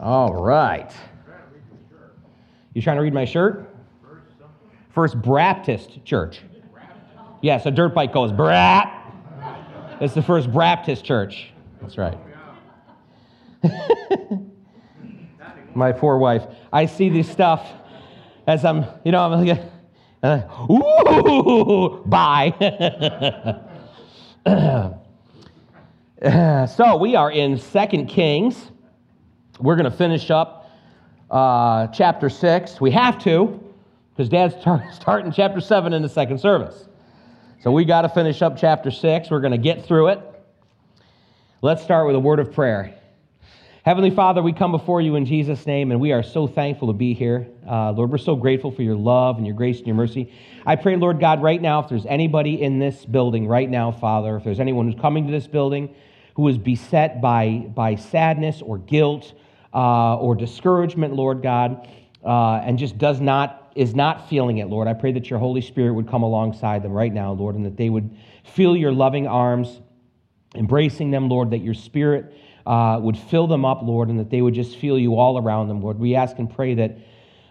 All right. You trying to read my shirt? First Baptist Church. Yes, a dirt bike goes brap. It's the first Baptist church. That's right. my poor wife. I see this stuff as I'm, you know, I'm like, uh, ooh, bye. so we are in Second Kings. We're going to finish up uh, chapter 6. We have to, because Dad's starting chapter 7 in the second service. So we got to finish up chapter 6. We're going to get through it. Let's start with a word of prayer. Heavenly Father, we come before you in Jesus' name, and we are so thankful to be here. Uh, Lord, we're so grateful for your love and your grace and your mercy. I pray, Lord God, right now, if there's anybody in this building right now, Father, if there's anyone who's coming to this building who is beset by, by sadness or guilt uh, or discouragement, Lord God, uh, and just does not, is not feeling it, Lord, I pray that your Holy Spirit would come alongside them right now, Lord, and that they would feel your loving arms embracing them, Lord, that your Spirit uh, would fill them up, Lord, and that they would just feel you all around them, Lord. We ask and pray that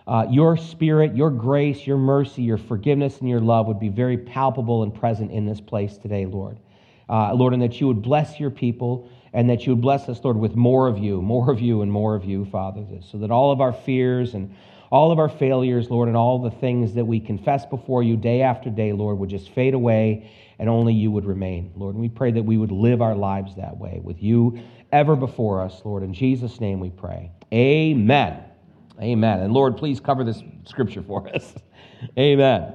uh, your spirit, your grace, your mercy, your forgiveness, and your love would be very palpable and present in this place today, Lord. Uh, Lord, and that you would bless your people and that you would bless us, Lord, with more of you, more of you, and more of you, Father, so that all of our fears and all of our failures, Lord, and all the things that we confess before you day after day, Lord, would just fade away and only you would remain, Lord. And we pray that we would live our lives that way with you ever before us, Lord. In Jesus' name we pray. Amen. Amen. And Lord, please cover this scripture for us. Amen.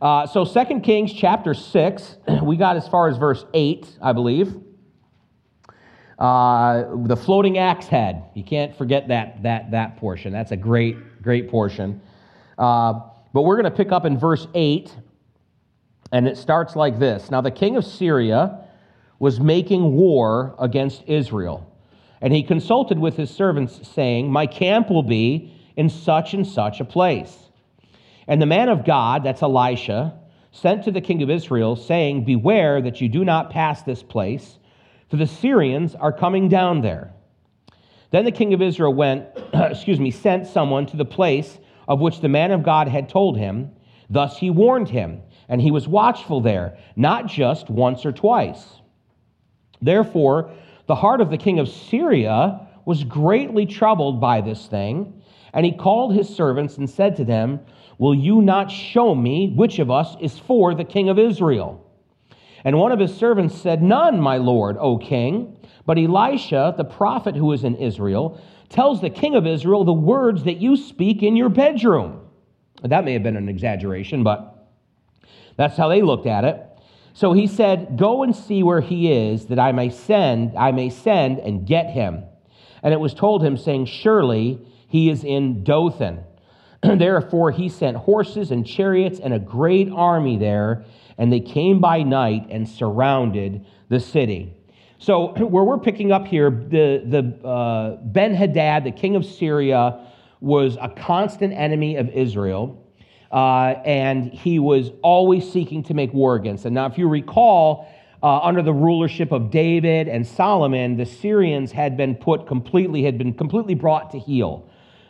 Uh, so, Second Kings chapter 6, we got as far as verse 8, I believe. Uh, the floating axe head. You can't forget that, that, that portion. That's a great, great portion. Uh, but we're going to pick up in verse 8, and it starts like this Now, the king of Syria was making war against Israel. And he consulted with his servants, saying, My camp will be in such and such a place. And the man of God, that's Elisha, sent to the king of Israel, saying, Beware that you do not pass this place, for the Syrians are coming down there. Then the king of Israel went, excuse me, sent someone to the place of which the man of God had told him. Thus he warned him, and he was watchful there, not just once or twice. Therefore, the heart of the king of Syria was greatly troubled by this thing, and he called his servants and said to them, Will you not show me which of us is for the king of Israel? And one of his servants said, None, my lord, O king. But Elisha, the prophet who is in Israel, tells the king of Israel the words that you speak in your bedroom. That may have been an exaggeration, but that's how they looked at it. So he said, Go and see where he is, that I may send, I may send and get him. And it was told him, saying, Surely he is in Dothan. Therefore he sent horses and chariots and a great army there, and they came by night and surrounded the city. So where we're picking up here, the, the uh, Ben Hadad, the king of Syria, was a constant enemy of Israel uh, and he was always seeking to make war against them. Now, if you recall, uh, under the rulership of David and Solomon, the Syrians had been put completely, had been completely brought to heel.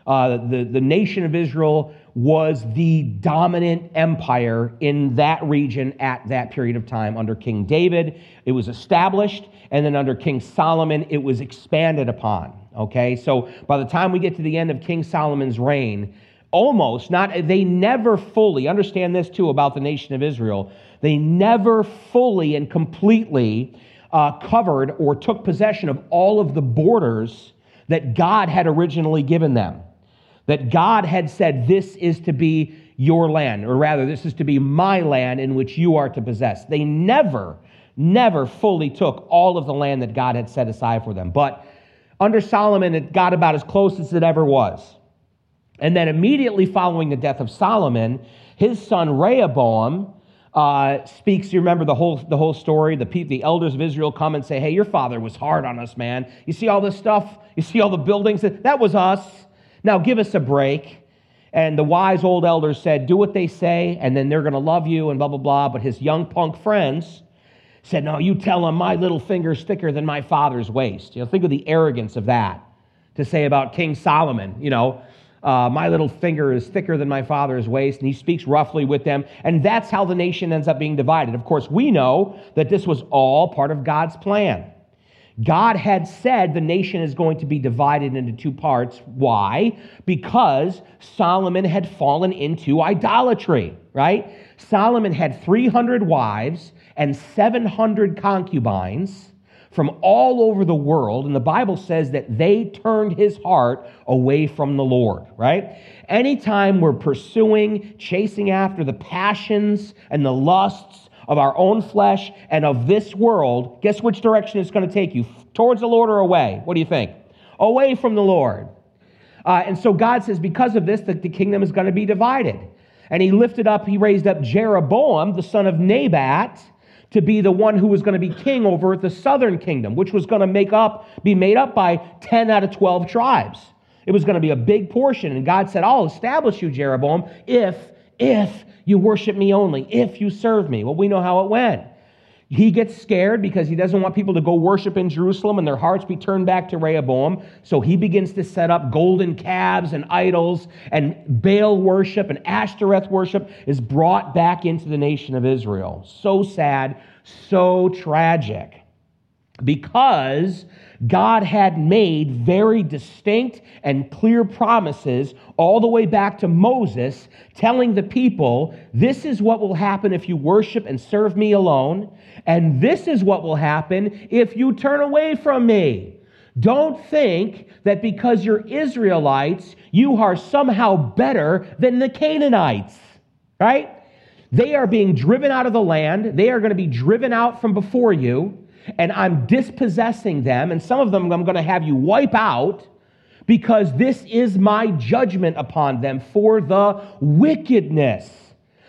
Uh, the, the nation of Israel was the dominant empire in that region at that period of time. Under King David, it was established, and then under King Solomon, it was expanded upon. Okay, so by the time we get to the end of King Solomon's reign, almost not they never fully understand this too about the nation of israel they never fully and completely uh, covered or took possession of all of the borders that god had originally given them that god had said this is to be your land or rather this is to be my land in which you are to possess they never never fully took all of the land that god had set aside for them but under solomon it got about as close as it ever was and then immediately following the death of Solomon, his son Rehoboam uh, speaks. You remember the whole, the whole story? The, the elders of Israel come and say, Hey, your father was hard on us, man. You see all this stuff? You see all the buildings? That was us. Now give us a break. And the wise old elders said, Do what they say, and then they're going to love you, and blah, blah, blah. But his young punk friends said, No, you tell them my little finger's thicker than my father's waist. You know, think of the arrogance of that to say about King Solomon, you know, uh, my little finger is thicker than my father's waist, and he speaks roughly with them. And that's how the nation ends up being divided. Of course, we know that this was all part of God's plan. God had said the nation is going to be divided into two parts. Why? Because Solomon had fallen into idolatry, right? Solomon had 300 wives and 700 concubines from all over the world, and the Bible says that they turned his heart away from the Lord, right? Anytime we're pursuing, chasing after the passions and the lusts of our own flesh and of this world, guess which direction it's going to take you? Towards the Lord or away? What do you think? Away from the Lord. Uh, and so God says, because of this, that the kingdom is going to be divided. And he lifted up, he raised up Jeroboam, the son of Nebat, to be the one who was going to be king over the southern kingdom, which was going to make up, be made up by 10 out of 12 tribes. It was going to be a big portion. And God said, I'll establish you, Jeroboam, if, if you worship me only, if you serve me. Well, we know how it went. He gets scared because he doesn't want people to go worship in Jerusalem and their hearts be turned back to Rehoboam. So he begins to set up golden calves and idols, and Baal worship and Ashtoreth worship is brought back into the nation of Israel. So sad, so tragic. Because God had made very distinct and clear promises all the way back to Moses, telling the people, This is what will happen if you worship and serve me alone, and this is what will happen if you turn away from me. Don't think that because you're Israelites, you are somehow better than the Canaanites, right? They are being driven out of the land. They are going to be driven out from before you and I'm dispossessing them, and some of them I'm going to have you wipe out because this is my judgment upon them for the wickedness.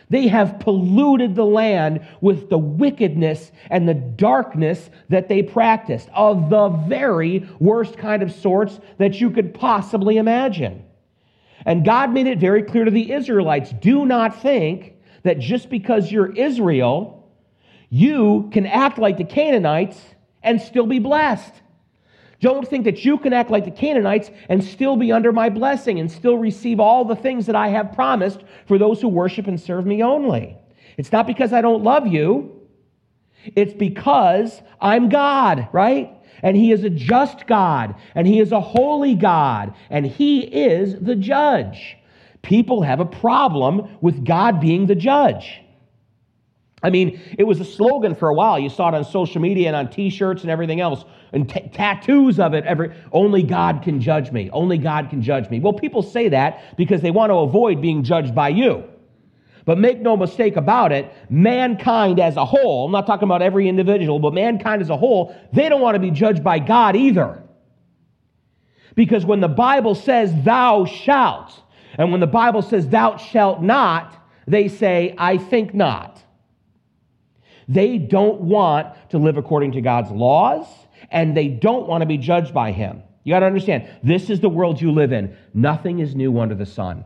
They have polluted the land with the wickedness and the darkness that they practiced, of the very worst kind of sorts that you could possibly imagine. And God made it very clear to the Israelites do not think that just because you're Israel, you can act like the Canaanites and still be blessed. Don't think that you can act like the Canaanites and still be under my blessing and still receive all the things that I have promised for those who worship and serve me only. It's not because I don't love you, it's because I'm God, right? And He is a just God, and He is a holy God, and He is the judge. People have a problem with God being the judge. I mean, it was a slogan for a while. You saw it on social media and on t-shirts and everything else, and t- tattoos of it. Every only God can judge me. Only God can judge me. Well, people say that because they want to avoid being judged by you. But make no mistake about it, mankind as a whole, I'm not talking about every individual, but mankind as a whole, they don't want to be judged by God either. Because when the Bible says, thou shalt, and when the Bible says, thou shalt not, they say, I think not. They don't want to live according to God's laws, and they don't want to be judged by Him. You got to understand, this is the world you live in. Nothing is new under the sun.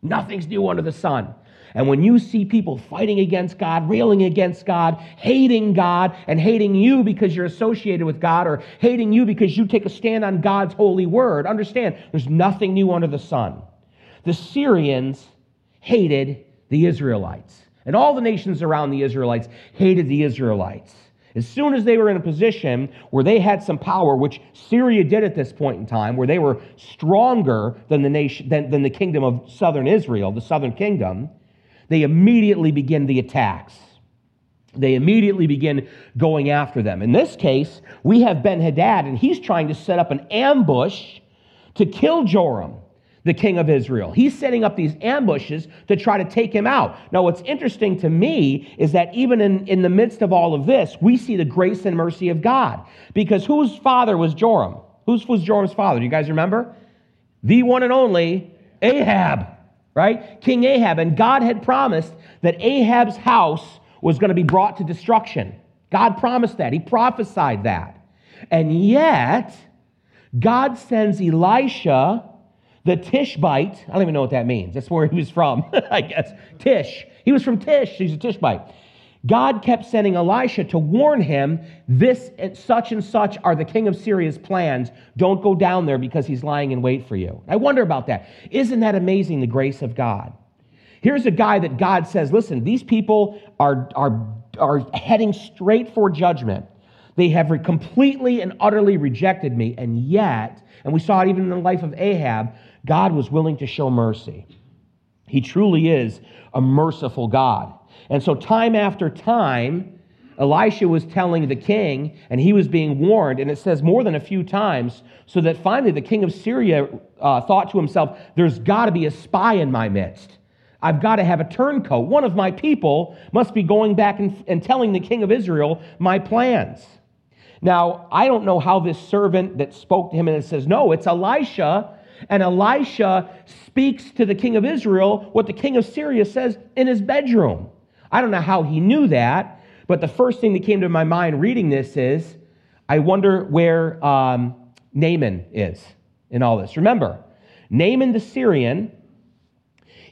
Nothing's new under the sun. And when you see people fighting against God, railing against God, hating God, and hating you because you're associated with God, or hating you because you take a stand on God's holy word, understand there's nothing new under the sun. The Syrians hated the Israelites. And all the nations around the Israelites hated the Israelites. As soon as they were in a position where they had some power, which Syria did at this point in time, where they were stronger than the nation than, than the kingdom of southern Israel, the southern kingdom, they immediately begin the attacks. They immediately begin going after them. In this case, we have Ben Hadad, and he's trying to set up an ambush to kill Joram the king of Israel. He's setting up these ambushes to try to take him out. Now, what's interesting to me is that even in, in the midst of all of this, we see the grace and mercy of God. Because whose father was Joram? Whose was Joram's father? Do you guys remember? The one and only Ahab, right? King Ahab. And God had promised that Ahab's house was going to be brought to destruction. God promised that. He prophesied that. And yet, God sends Elisha the Tishbite, I don't even know what that means. That's where he was from, I guess. Tish. He was from Tish. He's a Tishbite. God kept sending Elisha to warn him, this such and such are the king of Syria's plans. Don't go down there because he's lying in wait for you. I wonder about that. Isn't that amazing, the grace of God? Here's a guy that God says, listen, these people are, are, are heading straight for judgment. They have completely and utterly rejected me, and yet, and we saw it even in the life of Ahab, God was willing to show mercy. He truly is a merciful God. And so, time after time, Elisha was telling the king, and he was being warned, and it says more than a few times, so that finally the king of Syria uh, thought to himself, There's got to be a spy in my midst. I've got to have a turncoat. One of my people must be going back and, and telling the king of Israel my plans. Now, I don't know how this servant that spoke to him and it says, No, it's Elisha. And Elisha speaks to the king of Israel what the king of Syria says in his bedroom. I don't know how he knew that, but the first thing that came to my mind reading this is I wonder where um, Naaman is in all this. Remember, Naaman the Syrian,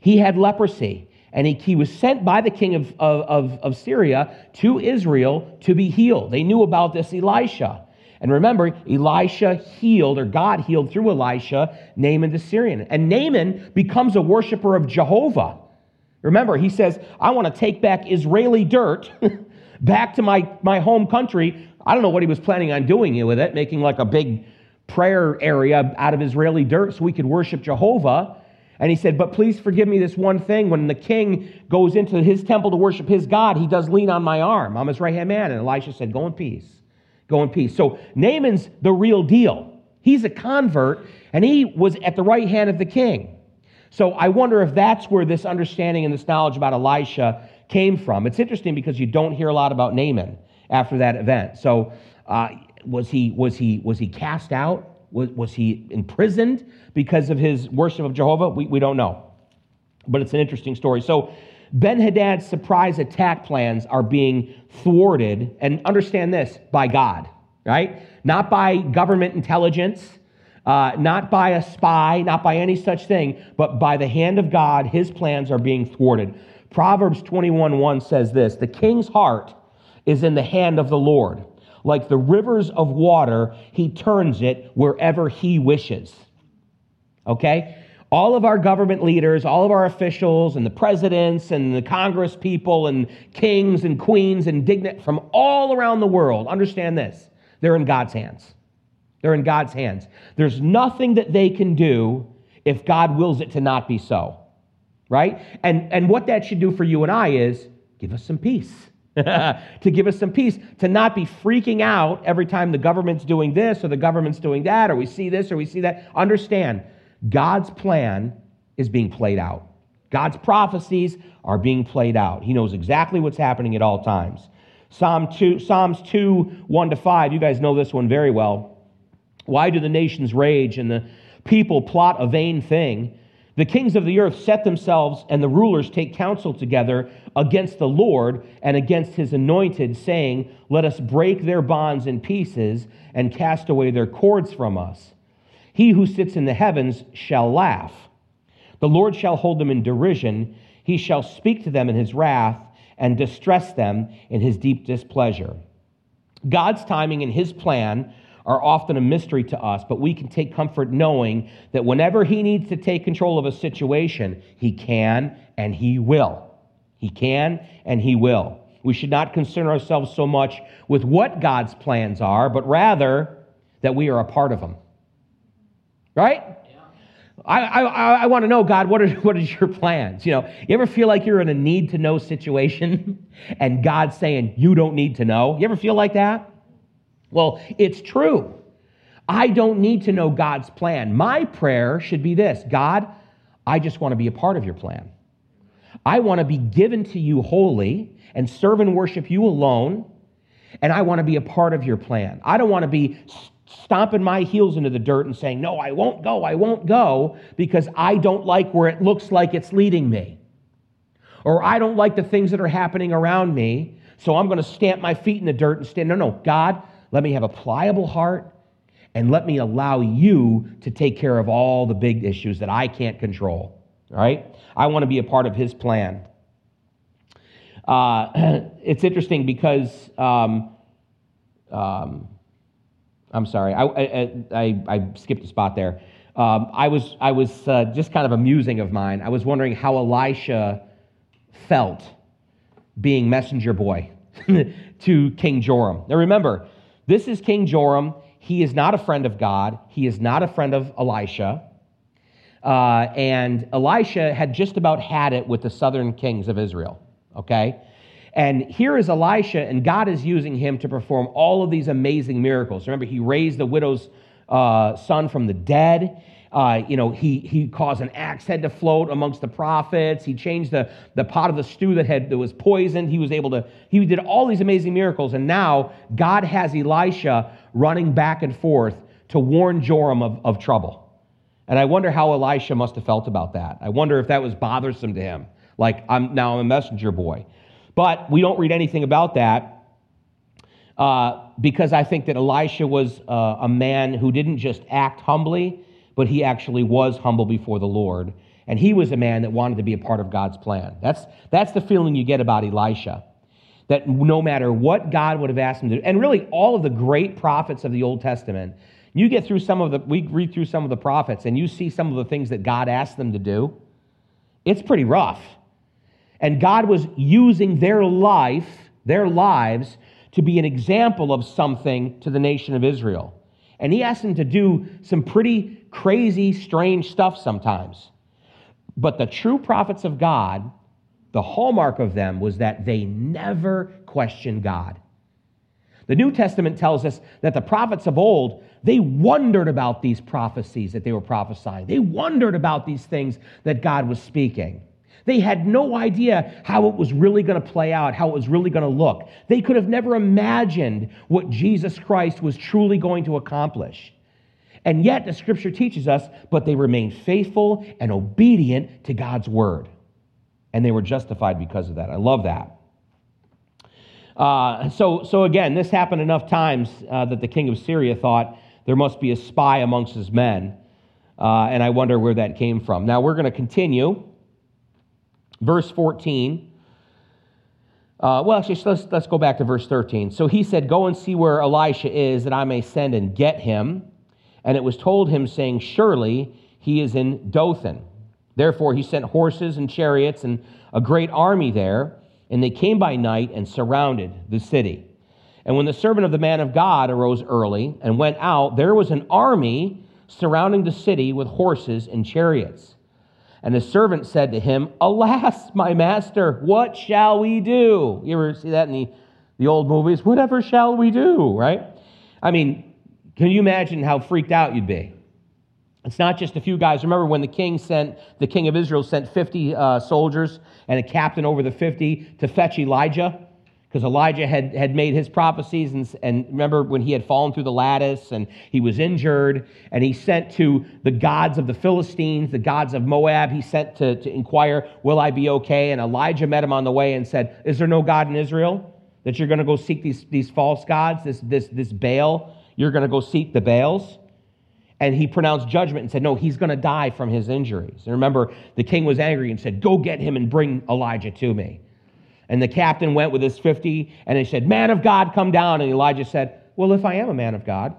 he had leprosy, and he, he was sent by the king of, of, of Syria to Israel to be healed. They knew about this Elisha. And remember, Elisha healed, or God healed through Elisha, Naaman the Syrian. And Naaman becomes a worshiper of Jehovah. Remember, he says, I want to take back Israeli dirt back to my, my home country. I don't know what he was planning on doing with it, making like a big prayer area out of Israeli dirt so we could worship Jehovah. And he said, But please forgive me this one thing. When the king goes into his temple to worship his God, he does lean on my arm. I'm his right hand man. And Elisha said, Go in peace. Go in peace. So Naaman's the real deal. He's a convert, and he was at the right hand of the king. So I wonder if that's where this understanding and this knowledge about Elisha came from. It's interesting because you don't hear a lot about Naaman after that event. So uh, was he was he was he cast out? Was, was he imprisoned because of his worship of Jehovah? We, we don't know. But it's an interesting story. So Ben Hadad's surprise attack plans are being thwarted, and understand this, by God, right? Not by government intelligence, uh, not by a spy, not by any such thing, but by the hand of God, his plans are being thwarted. Proverbs 21 1 says this The king's heart is in the hand of the Lord. Like the rivers of water, he turns it wherever he wishes. Okay? All of our government leaders, all of our officials, and the presidents, and the Congress people, and kings and queens, and dignitaries from all around the world, understand this they're in God's hands. They're in God's hands. There's nothing that they can do if God wills it to not be so. Right? And, and what that should do for you and I is give us some peace. to give us some peace, to not be freaking out every time the government's doing this or the government's doing that, or we see this or we see that. Understand, God's plan is being played out. God's prophecies are being played out. He knows exactly what's happening at all times. Psalm 2, Psalms 2, 1 to 5, you guys know this one very well. Why do the nations rage and the people plot a vain thing? The kings of the earth set themselves, and the rulers take counsel together against the Lord and against his anointed, saying, Let us break their bonds in pieces and cast away their cords from us. He who sits in the heavens shall laugh. The Lord shall hold them in derision. He shall speak to them in his wrath and distress them in his deep displeasure. God's timing and his plan are often a mystery to us, but we can take comfort knowing that whenever He needs to take control of a situation, He can and He will. He can and He will. We should not concern ourselves so much with what God's plans are, but rather that we are a part of them. Right? I, I, I want to know, God, what are, what are your plans? You know, you ever feel like you're in a need to know situation and God's saying, you don't need to know? You ever feel like that? Well, it's true. I don't need to know God's plan. My prayer should be this God, I just want to be a part of your plan. I want to be given to you wholly and serve and worship you alone. And I want to be a part of your plan. I don't want to be stomping my heels into the dirt and saying, No, I won't go, I won't go, because I don't like where it looks like it's leading me. Or I don't like the things that are happening around me, so I'm going to stamp my feet in the dirt and stand. No, no, God, let me have a pliable heart, and let me allow you to take care of all the big issues that I can't control. All right? I want to be a part of his plan. Uh, it's interesting because um, um, I'm sorry, I, I, I, I, skipped a spot there. Um, I was, I was uh, just kind of amusing of mine. I was wondering how Elisha felt being messenger boy to King Joram. Now remember, this is King Joram. He is not a friend of God, he is not a friend of Elisha. Uh, and Elisha had just about had it with the southern kings of Israel, okay? And here is Elisha, and God is using him to perform all of these amazing miracles. Remember, he raised the widow's uh, son from the dead. Uh, you know, he, he caused an axe head to float amongst the prophets. He changed the, the pot of the stew that, had, that was poisoned. He was able to, he did all these amazing miracles. And now God has Elisha running back and forth to warn Joram of, of trouble. And I wonder how Elisha must have felt about that. I wonder if that was bothersome to him. Like, I'm now I'm a messenger boy. But we don't read anything about that uh, because I think that Elisha was uh, a man who didn't just act humbly, but he actually was humble before the Lord. And he was a man that wanted to be a part of God's plan. That's, that's the feeling you get about Elisha. That no matter what God would have asked him to do, and really all of the great prophets of the Old Testament, you get through some of the, we read through some of the prophets and you see some of the things that God asked them to do. It's pretty rough. And God was using their life, their lives, to be an example of something to the nation of Israel. And he asked them to do some pretty crazy, strange stuff sometimes. But the true prophets of God, the hallmark of them was that they never questioned God. The New Testament tells us that the prophets of old, they wondered about these prophecies that they were prophesying. They wondered about these things that God was speaking. They had no idea how it was really going to play out, how it was really going to look. They could have never imagined what Jesus Christ was truly going to accomplish. And yet, the scripture teaches us, but they remained faithful and obedient to God's word. And they were justified because of that. I love that. Uh, so, so again, this happened enough times uh, that the king of Syria thought there must be a spy amongst his men. Uh, and I wonder where that came from. Now, we're going to continue Verse 14. Uh, well, actually, let's, let's go back to verse 13. So he said, Go and see where Elisha is, that I may send and get him. And it was told him, saying, Surely he is in Dothan. Therefore he sent horses and chariots and a great army there, and they came by night and surrounded the city. And when the servant of the man of God arose early and went out, there was an army surrounding the city with horses and chariots. And the servant said to him, Alas, my master, what shall we do? You ever see that in the, the old movies? Whatever shall we do, right? I mean, can you imagine how freaked out you'd be? It's not just a few guys. Remember when the king sent, the king of Israel sent 50 uh, soldiers and a captain over the 50 to fetch Elijah? Because Elijah had, had made his prophecies. And, and remember when he had fallen through the lattice and he was injured, and he sent to the gods of the Philistines, the gods of Moab, he sent to, to inquire, Will I be okay? And Elijah met him on the way and said, Is there no God in Israel? That you're going to go seek these, these false gods, this, this, this Baal? You're going to go seek the Baals? And he pronounced judgment and said, No, he's going to die from his injuries. And remember, the king was angry and said, Go get him and bring Elijah to me. And the captain went with his 50 and he said, Man of God, come down. And Elijah said, Well, if I am a man of God,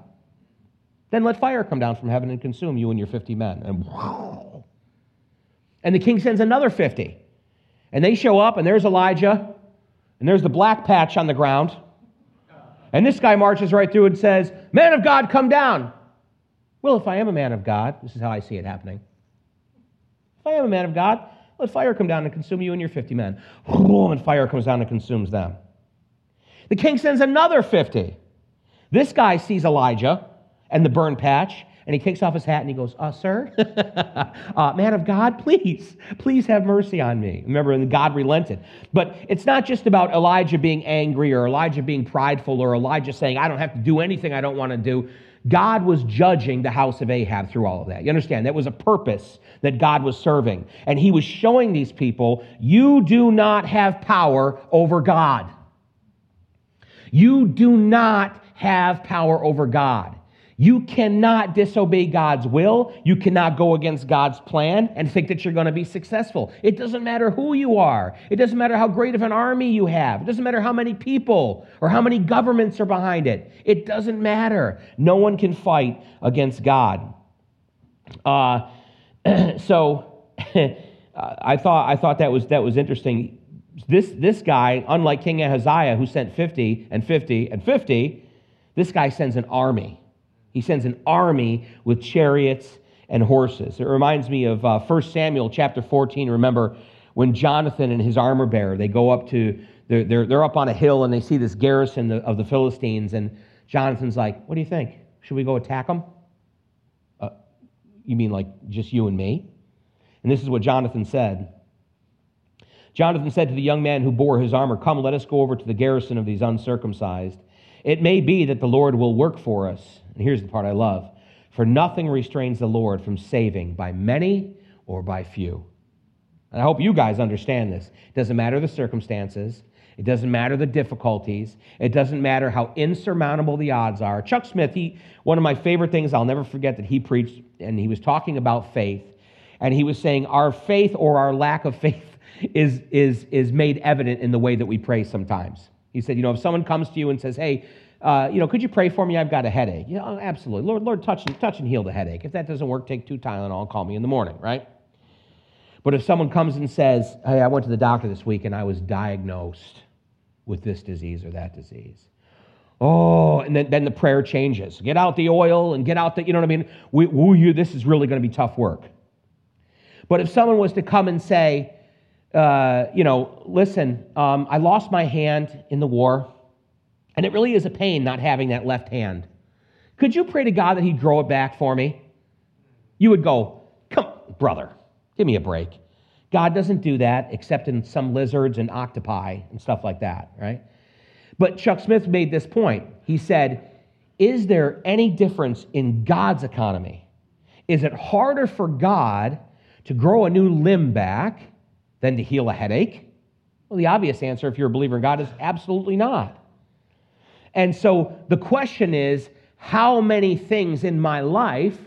then let fire come down from heaven and consume you and your 50 men. And wow. And the king sends another 50. And they show up, and there's Elijah, and there's the black patch on the ground. And this guy marches right through and says, Man of God, come down. Well, if I am a man of God, this is how I see it happening. If I am a man of God, let fire come down and consume you and your 50 men. And fire comes down and consumes them. The king sends another 50. This guy sees Elijah and the burn patch, and he takes off his hat and he goes, uh, Sir, uh, man of God, please, please have mercy on me. Remember, and God relented. But it's not just about Elijah being angry or Elijah being prideful or Elijah saying, I don't have to do anything I don't want to do. God was judging the house of Ahab through all of that. You understand? That was a purpose that God was serving. And he was showing these people, you do not have power over God. You do not have power over God. You cannot disobey God's will. You cannot go against God's plan and think that you're going to be successful. It doesn't matter who you are. It doesn't matter how great of an army you have. It doesn't matter how many people or how many governments are behind it. It doesn't matter. No one can fight against God. Uh, so I thought I thought that was that was interesting. This this guy, unlike King Ahaziah, who sent 50 and 50 and 50, this guy sends an army. He sends an army with chariots and horses. It reminds me of uh, 1 Samuel chapter 14. Remember when Jonathan and his armor bearer, they go up to, they're, they're, they're up on a hill and they see this garrison of the Philistines. And Jonathan's like, What do you think? Should we go attack them? Uh, you mean like just you and me? And this is what Jonathan said. Jonathan said to the young man who bore his armor, Come, let us go over to the garrison of these uncircumcised. It may be that the Lord will work for us and here's the part I love for nothing restrains the Lord from saving by many or by few. And I hope you guys understand this. It doesn't matter the circumstances, it doesn't matter the difficulties, it doesn't matter how insurmountable the odds are. Chuck Smith, he, one of my favorite things I'll never forget that he preached, and he was talking about faith, and he was saying our faith or our lack of faith is, is, is made evident in the way that we pray sometimes. He said, you know, if someone comes to you and says, hey, uh, you know, could you pray for me? I've got a headache. Yeah, oh, absolutely. Lord, Lord, touch and, touch and heal the headache. If that doesn't work, take two Tylenol and call me in the morning, right? But if someone comes and says, hey, I went to the doctor this week and I was diagnosed with this disease or that disease. Oh, and then, then the prayer changes. Get out the oil and get out the, you know what I mean? We, woo you, this is really going to be tough work. But if someone was to come and say, uh, you know, listen, um, I lost my hand in the war. And it really is a pain not having that left hand. Could you pray to God that He'd grow it back for me? You would go, Come, brother, give me a break. God doesn't do that except in some lizards and octopi and stuff like that, right? But Chuck Smith made this point. He said, Is there any difference in God's economy? Is it harder for God to grow a new limb back than to heal a headache? Well, the obvious answer, if you're a believer in God, is absolutely not. And so the question is how many things in my life,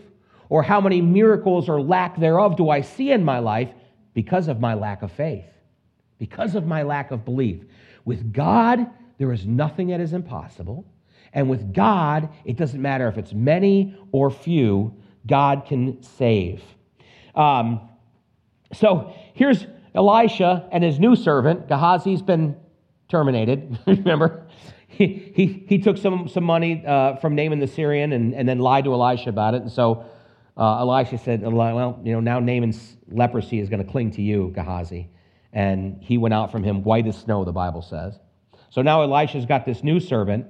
or how many miracles or lack thereof, do I see in my life because of my lack of faith, because of my lack of belief? With God, there is nothing that is impossible. And with God, it doesn't matter if it's many or few, God can save. Um, so here's Elisha and his new servant. Gehazi's been terminated, remember? He, he, took some, some money uh, from Naaman the Syrian and, and then lied to Elisha about it. And so uh, Elisha said, Well, you know, now Naaman's leprosy is going to cling to you, Gehazi. And he went out from him white as snow, the Bible says. So now Elisha's got this new servant,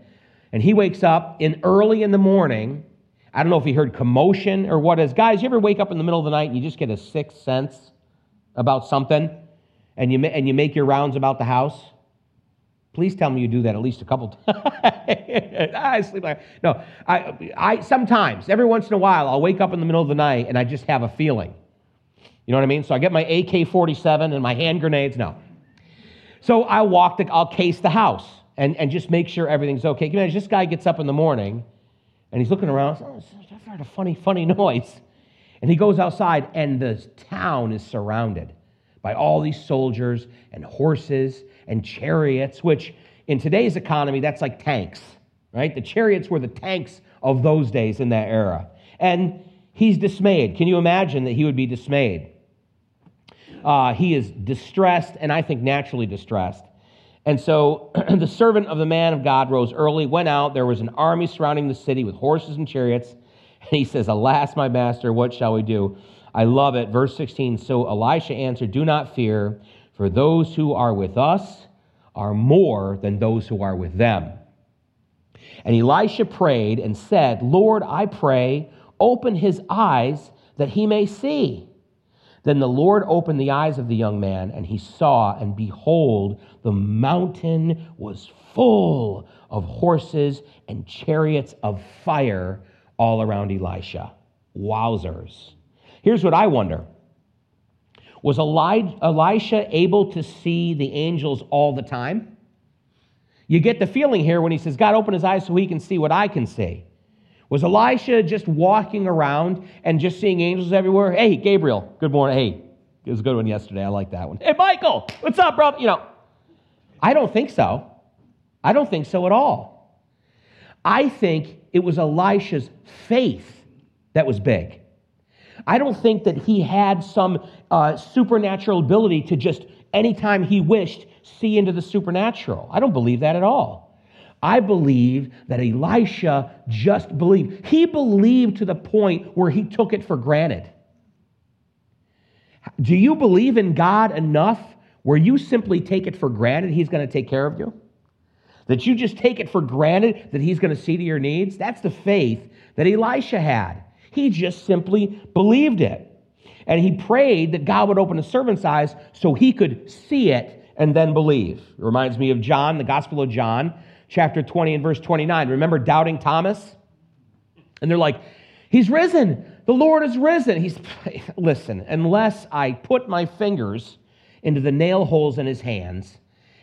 and he wakes up in early in the morning. I don't know if he heard commotion or what is. Guys, you ever wake up in the middle of the night and you just get a sixth sense about something, and you, and you make your rounds about the house? Please tell me you do that at least a couple times. I sleep like no. I, I sometimes every once in a while I'll wake up in the middle of the night and I just have a feeling. You know what I mean? So I get my AK-47 and my hand grenades. No. So I walk the, I'll case the house and, and just make sure everything's okay. You this guy gets up in the morning and he's looking around. Oh, I've heard a funny, funny noise. And he goes outside and the town is surrounded by all these soldiers and horses and chariots, which in today's economy, that's like tanks, right? The chariots were the tanks of those days in that era. And he's dismayed. Can you imagine that he would be dismayed? Uh, he is distressed, and I think naturally distressed. And so the servant of the man of God rose early, went out. There was an army surrounding the city with horses and chariots. And he says, Alas, my master, what shall we do? I love it. Verse 16 So Elisha answered, Do not fear, for those who are with us are more than those who are with them. And Elisha prayed and said, Lord, I pray, open his eyes that he may see. Then the Lord opened the eyes of the young man, and he saw, and behold, the mountain was full of horses and chariots of fire all around Elisha. Wowzers. Here's what I wonder Was Elisha able to see the angels all the time? You get the feeling here when he says, God, open his eyes so he can see what I can see. Was Elisha just walking around and just seeing angels everywhere? Hey, Gabriel, good morning. Hey, it was a good one yesterday. I like that one. Hey, Michael, what's up, bro? You know, I don't think so. I don't think so at all. I think it was Elisha's faith that was big. I don't think that he had some uh, supernatural ability to just, anytime he wished, see into the supernatural. I don't believe that at all. I believe that Elisha just believed. He believed to the point where he took it for granted. Do you believe in God enough where you simply take it for granted he's going to take care of you? That you just take it for granted that he's going to see to your needs? That's the faith that Elisha had. He just simply believed it. And he prayed that God would open his servant's eyes so he could see it and then believe. It reminds me of John, the Gospel of John, chapter 20 and verse 29. Remember doubting Thomas? And they're like, He's risen. The Lord is risen. He's, listen, unless I put my fingers into the nail holes in his hands,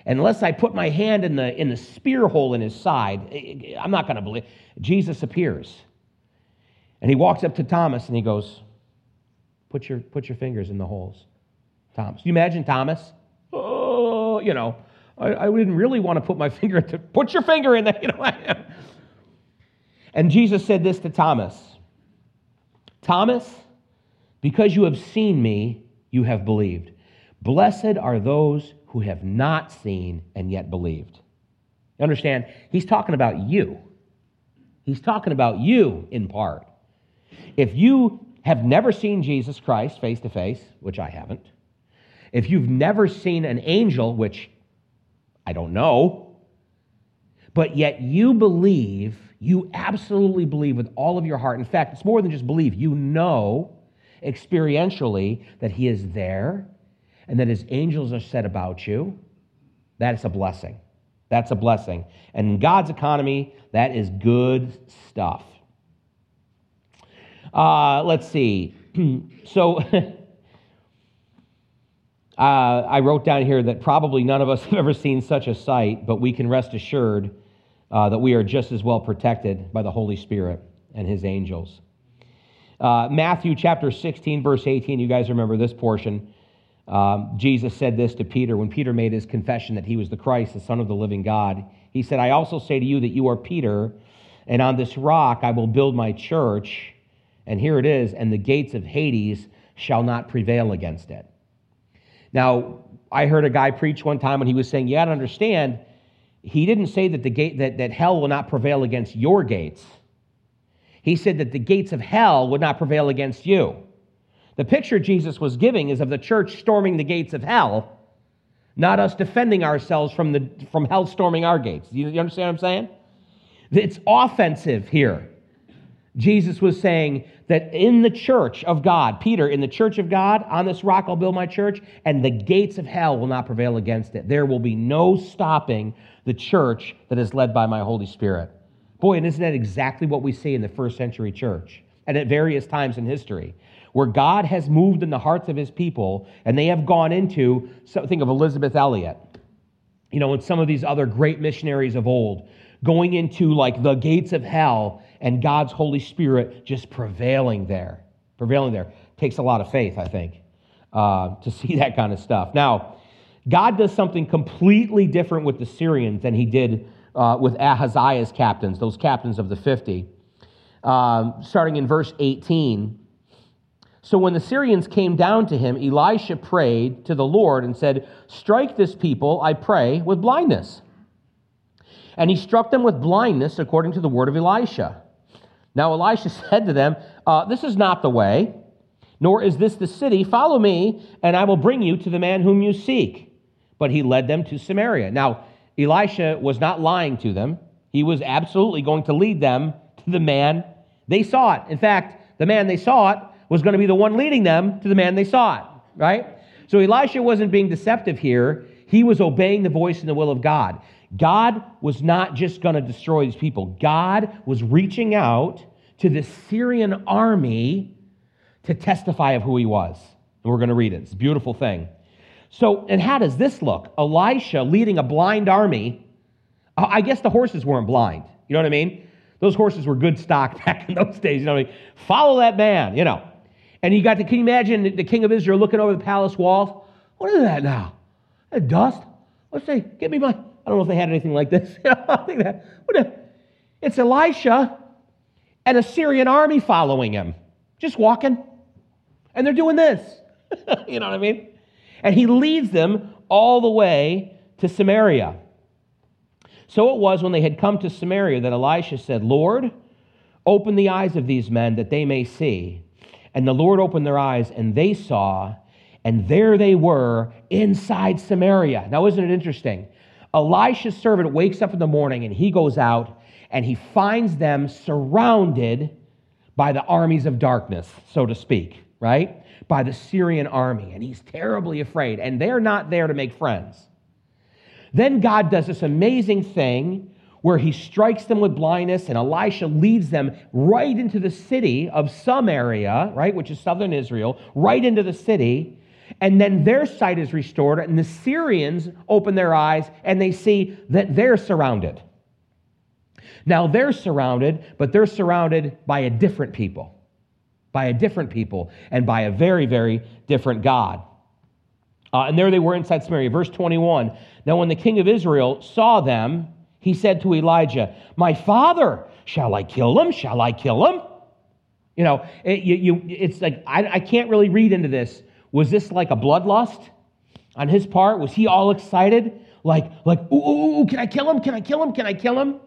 unless I put my hand in the, in the spear hole in his side, I'm not going to believe. Jesus appears. And he walks up to Thomas and he goes, Put your, put your fingers in the holes. Thomas. You imagine Thomas? Oh, you know, I, I didn't really want to put my finger into, put your finger in there. You know, and Jesus said this to Thomas Thomas, because you have seen me, you have believed. Blessed are those who have not seen and yet believed. You understand? He's talking about you. He's talking about you in part. If you have never seen Jesus Christ face to face, which I haven't, if you've never seen an angel, which I don't know, but yet you believe, you absolutely believe with all of your heart. In fact, it's more than just believe, you know experientially that He is there and that His angels are said about you. That's a blessing. That's a blessing. And in God's economy, that is good stuff. Uh, let's see. so uh, I wrote down here that probably none of us have ever seen such a sight, but we can rest assured uh, that we are just as well protected by the Holy Spirit and his angels. Uh, Matthew chapter 16, verse 18, you guys remember this portion. Um, Jesus said this to Peter when Peter made his confession that he was the Christ, the Son of the living God. He said, I also say to you that you are Peter, and on this rock I will build my church and here it is, and the gates of Hades shall not prevail against it. Now, I heard a guy preach one time when he was saying, You got to understand, he didn't say that the gate that, that hell will not prevail against your gates. He said that the gates of hell would not prevail against you. The picture Jesus was giving is of the church storming the gates of hell, not us defending ourselves from, the, from hell storming our gates. You, you understand what I'm saying? It's offensive here. Jesus was saying that in the church of God, Peter, in the church of God, on this rock I'll build my church, and the gates of hell will not prevail against it. There will be no stopping the church that is led by my Holy Spirit. Boy, and isn't that exactly what we see in the first century church and at various times in history? Where God has moved in the hearts of his people, and they have gone into, think of Elizabeth Elliot, you know, and some of these other great missionaries of old, going into like the gates of hell and God's Holy Spirit just prevailing there. Prevailing there. Takes a lot of faith, I think, uh, to see that kind of stuff. Now, God does something completely different with the Syrians than he did uh, with Ahaziah's captains, those captains of the 50. Um, starting in verse 18. So when the Syrians came down to him, Elisha prayed to the Lord and said, Strike this people, I pray, with blindness. And he struck them with blindness according to the word of Elisha. Now Elisha said to them, uh, This is not the way, nor is this the city. Follow me, and I will bring you to the man whom you seek. But he led them to Samaria. Now, Elisha was not lying to them. He was absolutely going to lead them to the man they sought. In fact, the man they sought was going to be the one leading them to the man they sought, right? So Elisha wasn't being deceptive here. He was obeying the voice and the will of God. God was not just going to destroy these people, God was reaching out to the Syrian army to testify of who he was. And we're going to read it. It's a beautiful thing. So, and how does this look? Elisha leading a blind army. I guess the horses weren't blind. You know what I mean? Those horses were good stock back in those days. You know, what I mean? follow that man, you know. And you got to, can you imagine the king of Israel looking over the palace walls? What is that now? That dust? Let's say, give me my, I don't know if they had anything like this. It's Elisha and a Syrian army following him, just walking. And they're doing this. you know what I mean? And he leads them all the way to Samaria. So it was when they had come to Samaria that Elisha said, Lord, open the eyes of these men that they may see. And the Lord opened their eyes, and they saw, and there they were inside Samaria. Now, isn't it interesting? Elisha's servant wakes up in the morning and he goes out and he finds them surrounded by the armies of darkness, so to speak, right? By the Syrian army. And he's terribly afraid. And they're not there to make friends. Then God does this amazing thing where he strikes them with blindness, and Elisha leads them right into the city of Samaria, right, which is southern Israel, right into the city. And then their sight is restored, and the Syrians open their eyes and they see that they're surrounded. Now they're surrounded, but they're surrounded by a different people, by a different people, and by a very, very different God. Uh, and there they were inside Samaria. Verse 21 Now, when the king of Israel saw them, he said to Elijah, My father, shall I kill him? Shall I kill him? You know, it, you, you, it's like, I, I can't really read into this. Was this like a bloodlust on his part? Was he all excited? Like, like, ooh, ooh, ooh, can I kill him? Can I kill him? Can I kill him?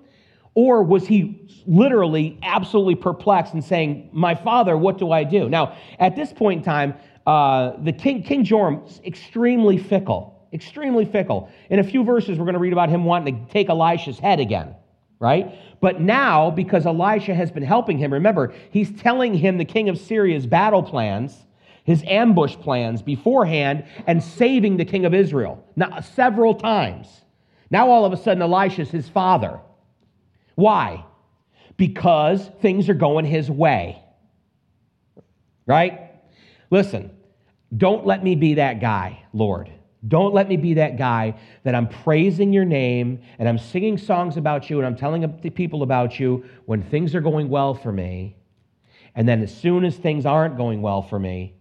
Or was he literally absolutely perplexed and saying, My father, what do I do? Now, at this point in time, uh, the king, King Joram, extremely fickle, extremely fickle. In a few verses, we're going to read about him wanting to take Elisha's head again, right? But now, because Elisha has been helping him, remember, he's telling him the king of Syria's battle plans, his ambush plans beforehand, and saving the king of Israel now, several times. Now, all of a sudden, Elisha's his father. Why? Because things are going his way. Right? Listen, don't let me be that guy, Lord. Don't let me be that guy that I'm praising your name and I'm singing songs about you and I'm telling people about you when things are going well for me. And then as soon as things aren't going well for me,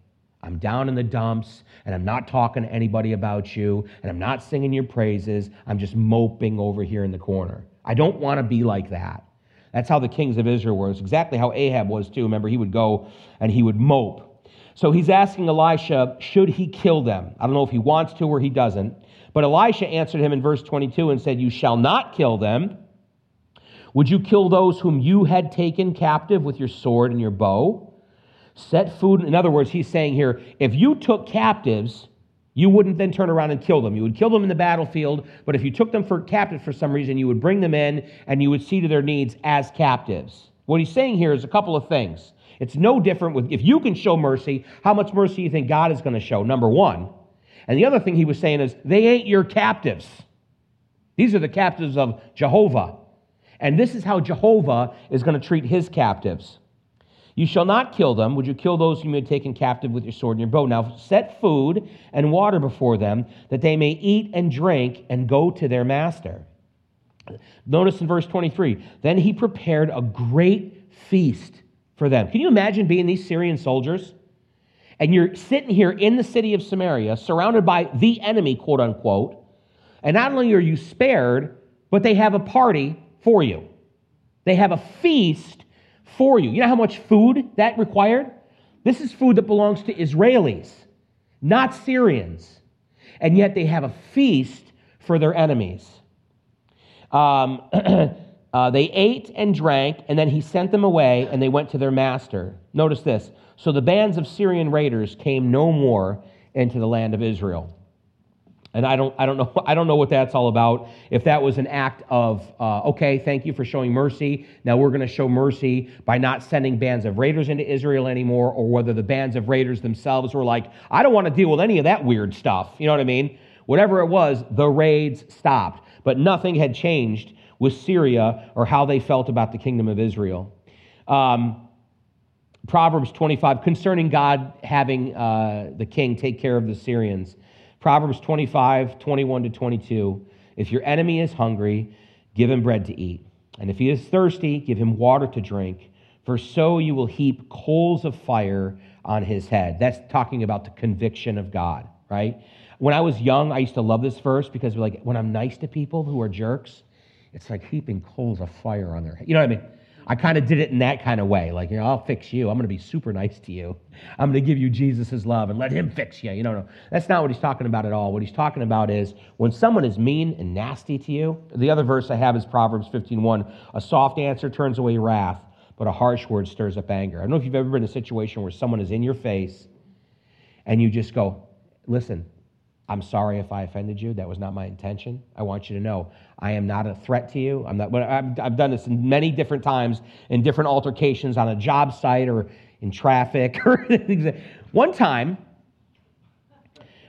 I'm down in the dumps and I'm not talking to anybody about you and I'm not singing your praises. I'm just moping over here in the corner. I don't want to be like that. That's how the kings of Israel were. It's exactly how Ahab was too. Remember, he would go and he would mope. So he's asking Elisha, should he kill them? I don't know if he wants to or he doesn't. But Elisha answered him in verse 22 and said, You shall not kill them. Would you kill those whom you had taken captive with your sword and your bow? Set food. In other words, he's saying here, if you took captives, you wouldn't then turn around and kill them. You would kill them in the battlefield, but if you took them for captive for some reason, you would bring them in and you would see to their needs as captives. What he's saying here is a couple of things. It's no different with if you can show mercy, how much mercy you think God is going to show? Number one. And the other thing he was saying is, they ain't your captives. These are the captives of Jehovah. And this is how Jehovah is going to treat his captives. You shall not kill them. Would you kill those whom you had taken captive with your sword and your bow? Now set food and water before them, that they may eat and drink and go to their master. Notice in verse 23 then he prepared a great feast for them. Can you imagine being these Syrian soldiers? And you're sitting here in the city of Samaria, surrounded by the enemy, quote unquote. And not only are you spared, but they have a party for you. They have a feast for you. You know how much food that required? This is food that belongs to Israelis, not Syrians. And yet they have a feast for their enemies. Um, uh, they ate and drank, and then he sent them away, and they went to their master. Notice this. So the bands of Syrian raiders came no more into the land of Israel. And I don't, I don't know, I don't know what that's all about. If that was an act of, uh, okay, thank you for showing mercy. Now we're going to show mercy by not sending bands of raiders into Israel anymore, or whether the bands of raiders themselves were like, I don't want to deal with any of that weird stuff. You know what I mean? Whatever it was, the raids stopped. But nothing had changed with Syria or how they felt about the kingdom of Israel. Um, Proverbs 25, concerning God having uh, the king take care of the Syrians. Proverbs 25, 21 to 22. If your enemy is hungry, give him bread to eat. And if he is thirsty, give him water to drink, for so you will heap coals of fire on his head. That's talking about the conviction of God, right? When I was young, I used to love this verse because, like, when I'm nice to people who are jerks, it's like heaping coals of fire on their head. You know what I mean? I kind of did it in that kind of way. Like, you know, I'll fix you. I'm going to be super nice to you. I'm going to give you Jesus' love and let him fix you. You know, no, that's not what he's talking about at all. What he's talking about is when someone is mean and nasty to you. The other verse I have is Proverbs 15:1. A soft answer turns away wrath, but a harsh word stirs up anger. I don't know if you've ever been in a situation where someone is in your face and you just go, listen, I'm sorry if I offended you. That was not my intention. I want you to know I am not a threat to you. I'm not. I've, I've done this many different times in different altercations on a job site or in traffic or one time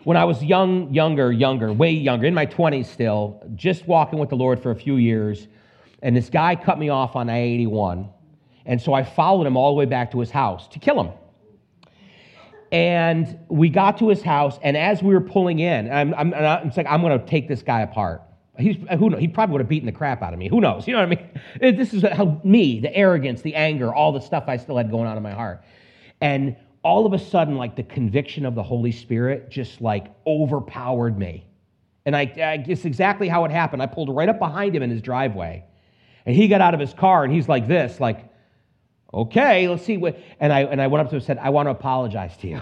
when I was young, younger, younger, way younger, in my 20s still, just walking with the Lord for a few years, and this guy cut me off on I 81. And so I followed him all the way back to his house to kill him. And we got to his house, and as we were pulling in, I'm, I'm, I'm like, I'm going to take this guy apart. He's, who knows, he probably would have beaten the crap out of me. Who knows? You know what I mean? This is how me, the arrogance, the anger, all the stuff I still had going on in my heart. And all of a sudden, like the conviction of the Holy Spirit just like overpowered me. And I, I guess exactly how it happened. I pulled right up behind him in his driveway, and he got out of his car, and he's like this, like, Okay, let's see what. And I, and I went up to him and said, I want to apologize to you.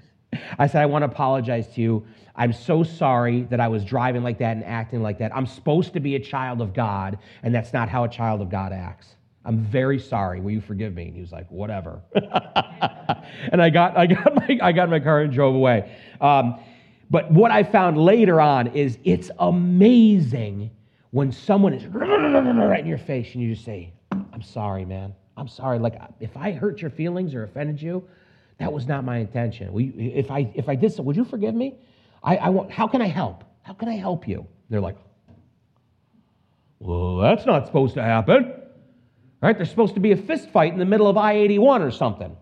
I said, I want to apologize to you. I'm so sorry that I was driving like that and acting like that. I'm supposed to be a child of God, and that's not how a child of God acts. I'm very sorry. Will you forgive me? And he was like, whatever. and I got, I, got my, I got my car and drove away. Um, but what I found later on is it's amazing when someone is right in your face and you just say, I'm sorry, man. I'm sorry. Like, if I hurt your feelings or offended you, that was not my intention. You, if, I, if I did so, would you forgive me? I, I want, how can I help? How can I help you? They're like, well, that's not supposed to happen. Right? There's supposed to be a fist fight in the middle of I 81 or something.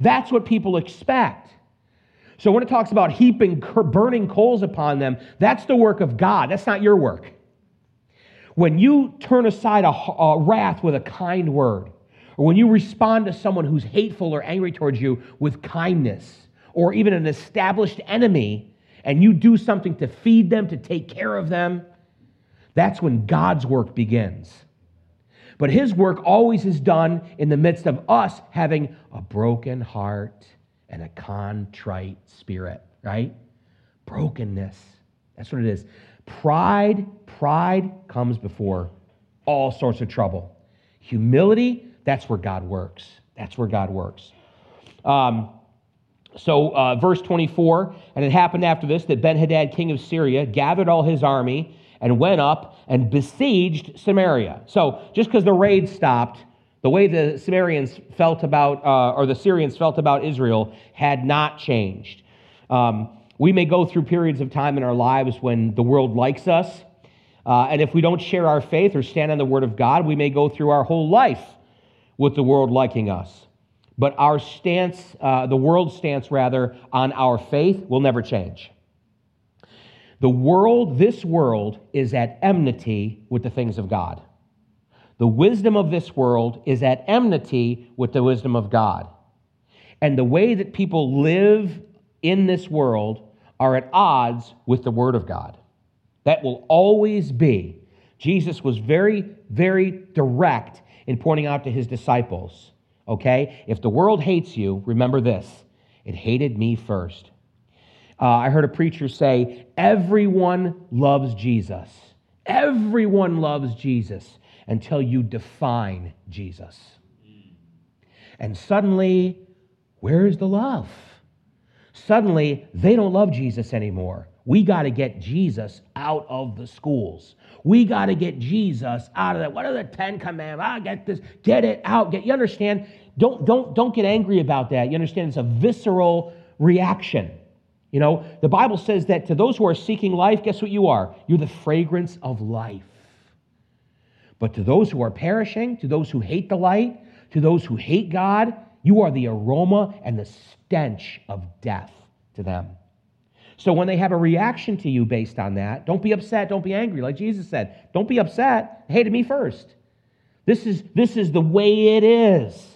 That's what people expect. So when it talks about heaping, burning coals upon them, that's the work of God. That's not your work. When you turn aside a, a wrath with a kind word, or when you respond to someone who's hateful or angry towards you with kindness, or even an established enemy, and you do something to feed them, to take care of them, that's when God's work begins. But his work always is done in the midst of us having a broken heart and a contrite spirit, right? Brokenness. That's what it is. Pride, pride comes before all sorts of trouble. Humility that's where God works. That's where God works. Um, so, uh, verse 24, and it happened after this that Ben Hadad, king of Syria, gathered all his army and went up and besieged Samaria. So, just because the raid stopped, the way the Sumerians felt about, uh, or the Syrians felt about Israel, had not changed. Um, we may go through periods of time in our lives when the world likes us, uh, and if we don't share our faith or stand on the Word of God, we may go through our whole life with the world liking us. But our stance, uh, the world's stance rather, on our faith will never change. The world, this world, is at enmity with the things of God. The wisdom of this world is at enmity with the wisdom of God. And the way that people live in this world are at odds with the Word of God. That will always be. Jesus was very, very direct in pointing out to his disciples, okay? If the world hates you, remember this it hated me first. Uh, I heard a preacher say, Everyone loves Jesus. Everyone loves Jesus until you define Jesus. And suddenly, where's the love? Suddenly, they don't love Jesus anymore. We got to get Jesus out of the schools. We got to get Jesus out of that. What are the Ten Commandments? I ah, get this. Get it out. Get you understand? Don't don't don't get angry about that. You understand? It's a visceral reaction. You know, the Bible says that to those who are seeking life, guess what you are? You're the fragrance of life. But to those who are perishing, to those who hate the light, to those who hate God, you are the aroma and the stench of death to them. So when they have a reaction to you based on that, don't be upset, don't be angry. Like Jesus said, don't be upset. Hated me first. This is, this is the way it is.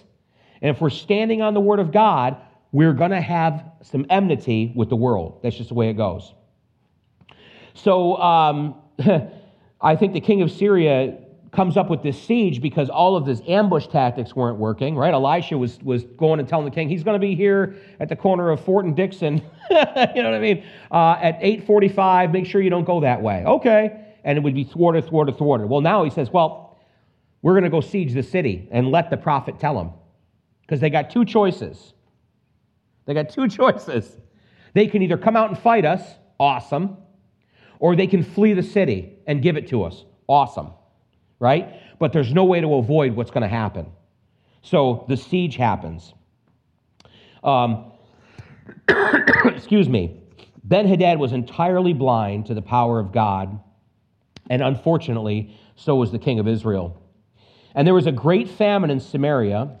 And if we're standing on the Word of God, we're going to have some enmity with the world. That's just the way it goes. So um, I think the king of Syria comes up with this siege because all of his ambush tactics weren't working, right? Elisha was, was going and telling the king, he's going to be here at the corner of Fort and Dixon, you know what I mean, uh, at 845, make sure you don't go that way. Okay. And it would be thwarted, thwarted, thwarted. Well, now he says, well, we're going to go siege the city and let the prophet tell him. Because they got two choices. They got two choices. They can either come out and fight us, awesome, or they can flee the city and give it to us, awesome right? But there's no way to avoid what's going to happen. So the siege happens. Um, excuse me. Ben Hadad was entirely blind to the power of God, and unfortunately, so was the king of Israel. And there was a great famine in Samaria,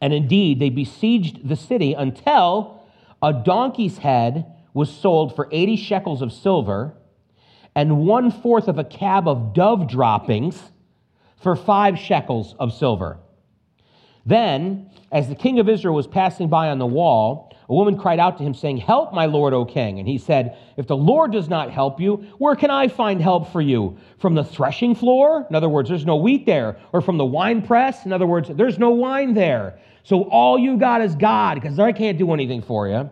and indeed, they besieged the city until a donkey's head was sold for 80 shekels of silver and one fourth of a kab of dove droppings for five shekels of silver. Then, as the king of Israel was passing by on the wall, a woman cried out to him, saying, Help, my lord, O king. And he said, If the Lord does not help you, where can I find help for you? From the threshing floor? In other words, there's no wheat there. Or from the wine press? In other words, there's no wine there. So all you got is God, because I can't do anything for you.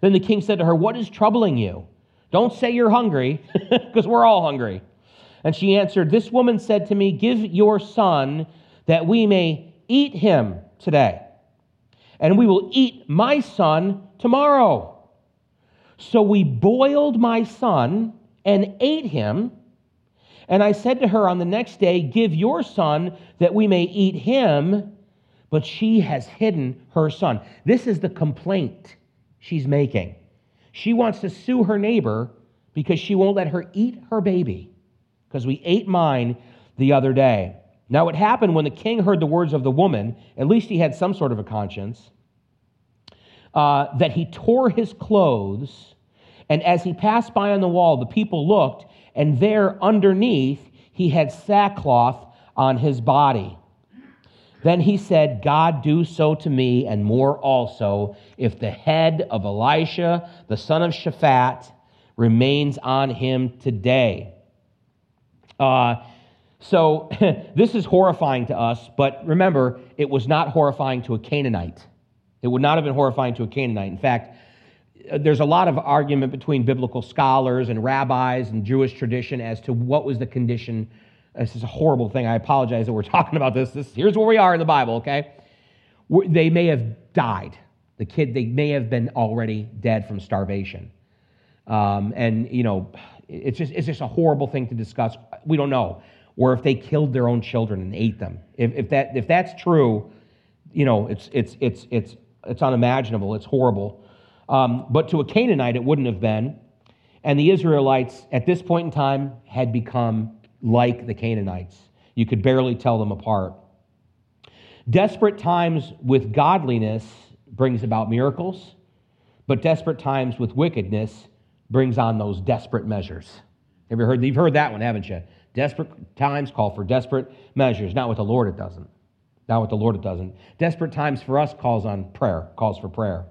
Then the king said to her, What is troubling you? Don't say you're hungry, because we're all hungry. And she answered, This woman said to me, Give your son that we may eat him today, and we will eat my son tomorrow. So we boiled my son and ate him. And I said to her on the next day, Give your son that we may eat him. But she has hidden her son. This is the complaint she's making. She wants to sue her neighbor because she won't let her eat her baby because we ate mine the other day. Now, it happened when the king heard the words of the woman, at least he had some sort of a conscience, uh, that he tore his clothes. And as he passed by on the wall, the people looked, and there underneath he had sackcloth on his body. Then he said, God, do so to me, and more also, if the head of Elisha, the son of Shaphat, remains on him today. Uh, so this is horrifying to us, but remember, it was not horrifying to a Canaanite. It would not have been horrifying to a Canaanite. In fact, uh, there's a lot of argument between biblical scholars and rabbis and Jewish tradition as to what was the condition. This is a horrible thing. I apologize that we're talking about this. this here's where we are in the Bible, okay? They may have died. The kid, they may have been already dead from starvation. Um, and, you know, it's just, it's just a horrible thing to discuss. We don't know. Or if they killed their own children and ate them. If, if, that, if that's true, you know, it's, it's, it's, it's, it's unimaginable. It's horrible. Um, but to a Canaanite, it wouldn't have been. And the Israelites, at this point in time, had become like the Canaanites. You could barely tell them apart. Desperate times with godliness brings about miracles, but desperate times with wickedness brings on those desperate measures. Have you heard? You've heard that one, haven't you? Desperate times call for desperate measures. Not with the Lord, it doesn't. Not with the Lord, it doesn't. Desperate times for us calls on prayer, calls for prayer.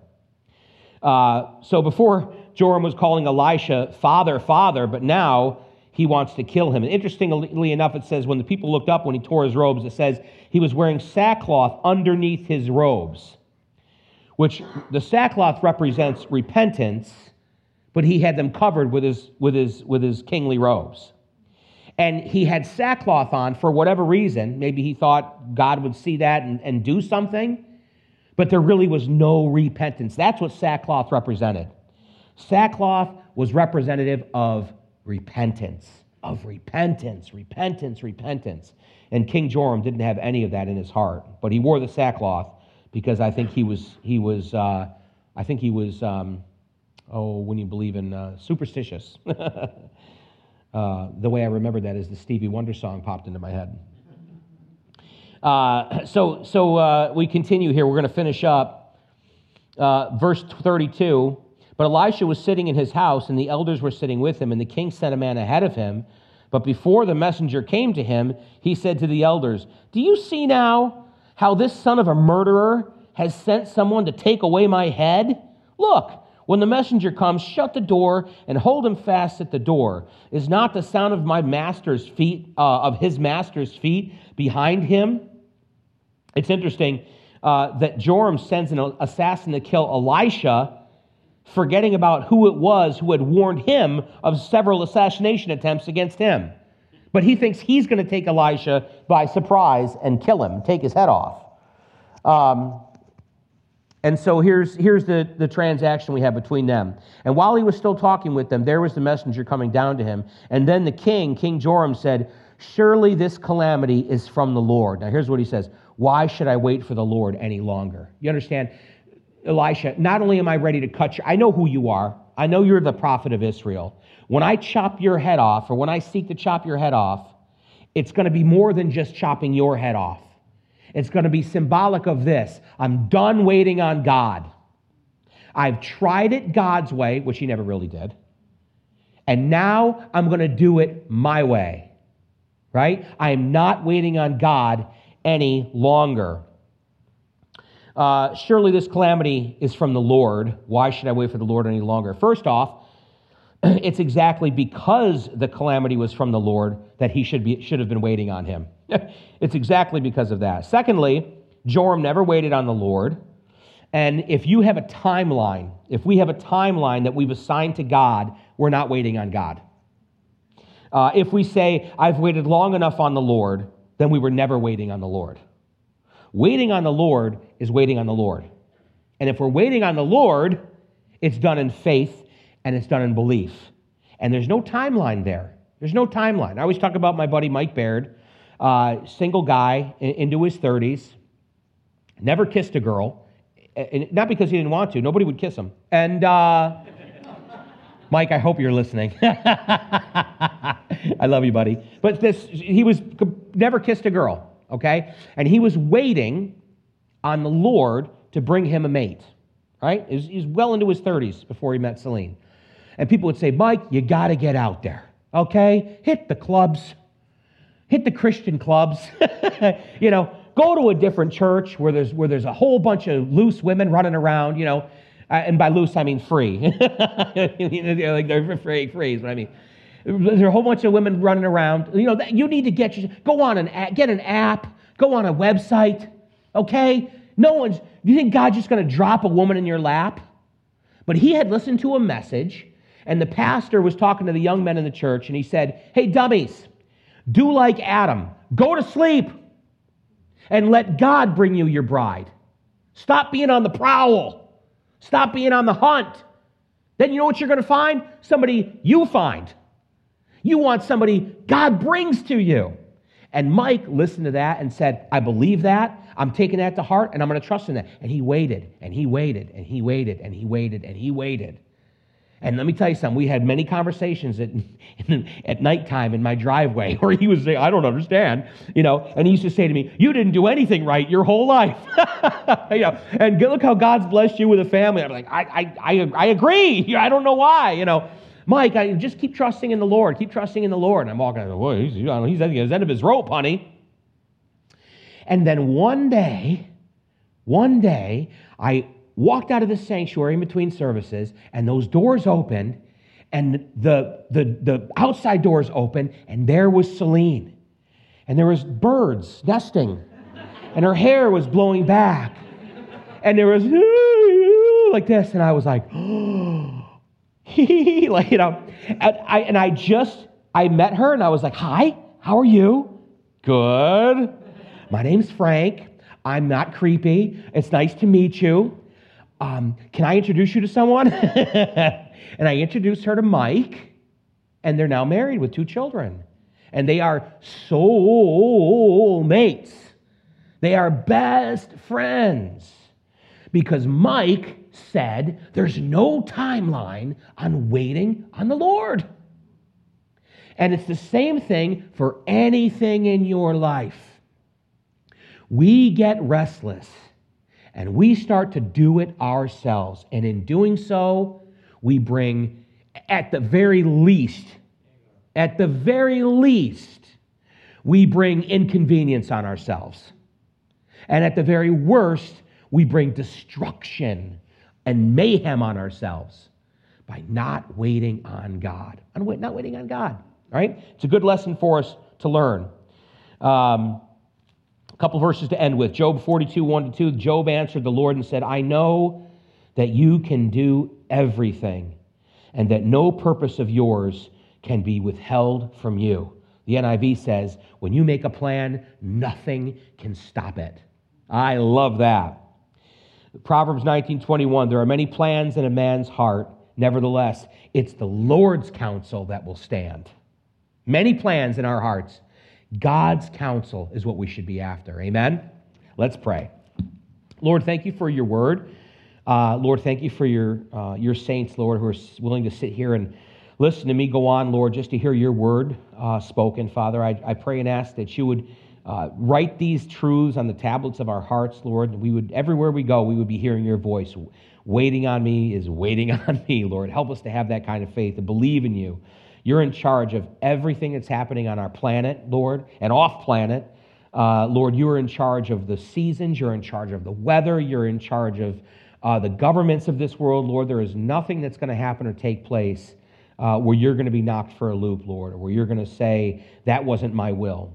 Uh, so before Joram was calling Elisha father, father, but now he wants to kill him. And interestingly enough, it says when the people looked up when he tore his robes, it says he was wearing sackcloth underneath his robes, which the sackcloth represents repentance but he had them covered with his, with his, with his kingly robes. And he had sackcloth on for whatever reason. Maybe he thought God would see that and, and do something, but there really was no repentance. That's what sackcloth represented. Sackcloth was representative of repentance, of repentance, repentance, repentance. And King Joram didn't have any of that in his heart, but he wore the sackcloth because I think he was, he was, uh, I think he was, um, oh, when you believe in uh, superstitious. uh, the way I remember that is the Stevie Wonder song popped into my head. Uh, so so uh, we continue here. We're going to finish up uh, verse 32. But Elisha was sitting in his house, and the elders were sitting with him, and the king sent a man ahead of him. But before the messenger came to him, he said to the elders, Do you see now how this son of a murderer has sent someone to take away my head? Look, when the messenger comes, shut the door and hold him fast at the door. Is not the sound of my master's feet, uh, of his master's feet behind him? It's interesting uh, that Joram sends an assassin to kill Elisha, forgetting about who it was who had warned him of several assassination attempts against him. But he thinks he's going to take Elisha by surprise and kill him, take his head off. Um, and so here's, here's the, the transaction we have between them. And while he was still talking with them, there was the messenger coming down to him. And then the king, King Joram, said, Surely this calamity is from the Lord. Now here's what he says Why should I wait for the Lord any longer? You understand? Elisha, not only am I ready to cut you, I know who you are. I know you're the prophet of Israel. When I chop your head off, or when I seek to chop your head off, it's going to be more than just chopping your head off. It's going to be symbolic of this I'm done waiting on God. I've tried it God's way, which he never really did. And now I'm going to do it my way. Right? I am not waiting on God any longer. Uh, surely this calamity is from the Lord. Why should I wait for the Lord any longer? First off, it's exactly because the calamity was from the Lord that he should, be, should have been waiting on him. it's exactly because of that. Secondly, Joram never waited on the Lord. And if you have a timeline, if we have a timeline that we've assigned to God, we're not waiting on God. Uh, if we say, I've waited long enough on the Lord, then we were never waiting on the Lord. Waiting on the Lord is waiting on the Lord. And if we're waiting on the Lord, it's done in faith and it's done in belief. And there's no timeline there. There's no timeline. I always talk about my buddy Mike Baird, uh, single guy into his 30s, never kissed a girl, and not because he didn't want to. Nobody would kiss him. And uh, Mike, I hope you're listening. I love you, buddy. But this, he was never kissed a girl, okay? And he was waiting on the Lord to bring him a mate, right? He's well into his 30s before he met Celine. And people would say, Mike, you got to get out there, okay? Hit the clubs, hit the Christian clubs, you know, go to a different church where there's, where there's a whole bunch of loose women running around, you know. Uh, and by loose, I mean free. like they're free, free is what I mean. There's a whole bunch of women running around. You know, you need to get you go on an app, get an app, go on a website, okay? No one's. You think God's just going to drop a woman in your lap? But he had listened to a message and the pastor was talking to the young men in the church, and he said, Hey, dummies, do like Adam. Go to sleep and let God bring you your bride. Stop being on the prowl. Stop being on the hunt. Then you know what you're going to find? Somebody you find. You want somebody God brings to you. And Mike listened to that and said, I believe that. I'm taking that to heart and I'm going to trust in that. And he waited and he waited and he waited and he waited and he waited. And let me tell you something, we had many conversations at, at nighttime in my driveway where he was saying, I don't understand, you know, and he used to say to me, You didn't do anything right your whole life. you know, and look how God's blessed you with a family. I'm like, I, I, I, I agree. I don't know why, you know. Mike, I just keep trusting in the Lord. Keep trusting in the Lord. And I'm walking, well, he's, he's at the end of his rope, honey. And then one day, one day, I walked out of the sanctuary in between services, and those doors opened, and the, the, the outside doors opened, and there was Celine. And there was birds nesting, and her hair was blowing back. And there was like this, and I was like, like, you know, and I, and I just, I met her, and I was like, hi, how are you? Good. My name's Frank. I'm not creepy. It's nice to meet you um, Can I introduce you to someone? and I introduced her to Mike, and they're now married with two children. And they are soul mates. They are best friends because Mike said there's no timeline on waiting on the Lord. And it's the same thing for anything in your life. We get restless and we start to do it ourselves. And in doing so, we bring, at the very least, at the very least, we bring inconvenience on ourselves. And at the very worst, we bring destruction and mayhem on ourselves by not waiting on God. Not waiting on God. Right? It's a good lesson for us to learn. Um, a couple verses to end with. Job 42, 1 to 2. Job answered the Lord and said, I know that you can do everything, and that no purpose of yours can be withheld from you. The NIV says, when you make a plan, nothing can stop it. I love that. Proverbs 19:21 There are many plans in a man's heart, nevertheless, it's the Lord's counsel that will stand. Many plans in our hearts. God's counsel is what we should be after. Amen. Let's pray. Lord, thank you for your word. Uh, Lord, thank you for your, uh, your saints, Lord, who are willing to sit here and listen to me go on, Lord, just to hear your word uh, spoken. Father, I, I pray and ask that you would uh, write these truths on the tablets of our hearts, Lord. We would, everywhere we go, we would be hearing your voice. Waiting on me is waiting on me, Lord. Help us to have that kind of faith, to believe in you. You're in charge of everything that's happening on our planet, Lord, and off planet. Uh, Lord, you are in charge of the seasons. You're in charge of the weather. You're in charge of uh, the governments of this world, Lord. There is nothing that's going to happen or take place uh, where you're going to be knocked for a loop, Lord, or where you're going to say, that wasn't my will,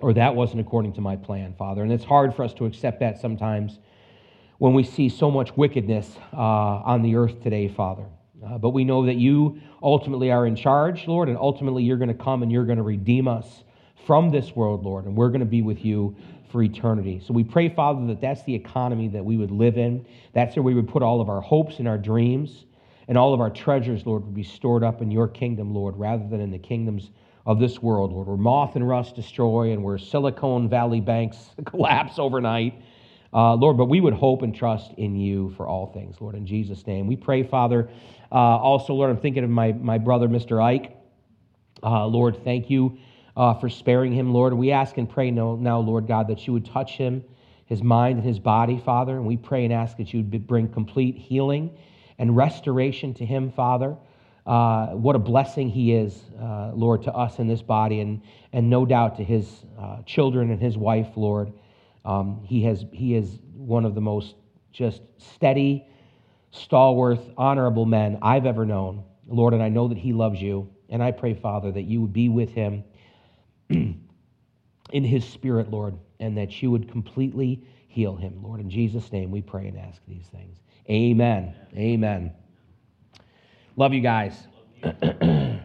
or that wasn't according to my plan, Father. And it's hard for us to accept that sometimes when we see so much wickedness uh, on the earth today, Father. Uh, but we know that you ultimately are in charge, Lord, and ultimately you're going to come and you're going to redeem us from this world, Lord, and we're going to be with you for eternity. So we pray, Father, that that's the economy that we would live in. That's where we would put all of our hopes and our dreams, and all of our treasures, Lord, would be stored up in your kingdom, Lord, rather than in the kingdoms of this world, Lord, where moth and rust destroy and where Silicon Valley banks collapse overnight. Uh, Lord, but we would hope and trust in you for all things, Lord, in Jesus' name. We pray, Father. Uh, also, Lord, I'm thinking of my, my brother, Mr. Ike. Uh, Lord, thank you uh, for sparing him, Lord. We ask and pray now, now, Lord God, that you would touch him, his mind and his body, Father. And we pray and ask that you would bring complete healing and restoration to him, Father. Uh, what a blessing he is, uh, Lord, to us in this body, and, and no doubt to his uh, children and his wife, Lord. Um, he, has, he is one of the most just steady, stalwart, honorable men I've ever known, Lord, and I know that he loves you. And I pray, Father, that you would be with him in his spirit, Lord, and that you would completely heal him. Lord, in Jesus' name we pray and ask these things. Amen. Amen. Love you guys.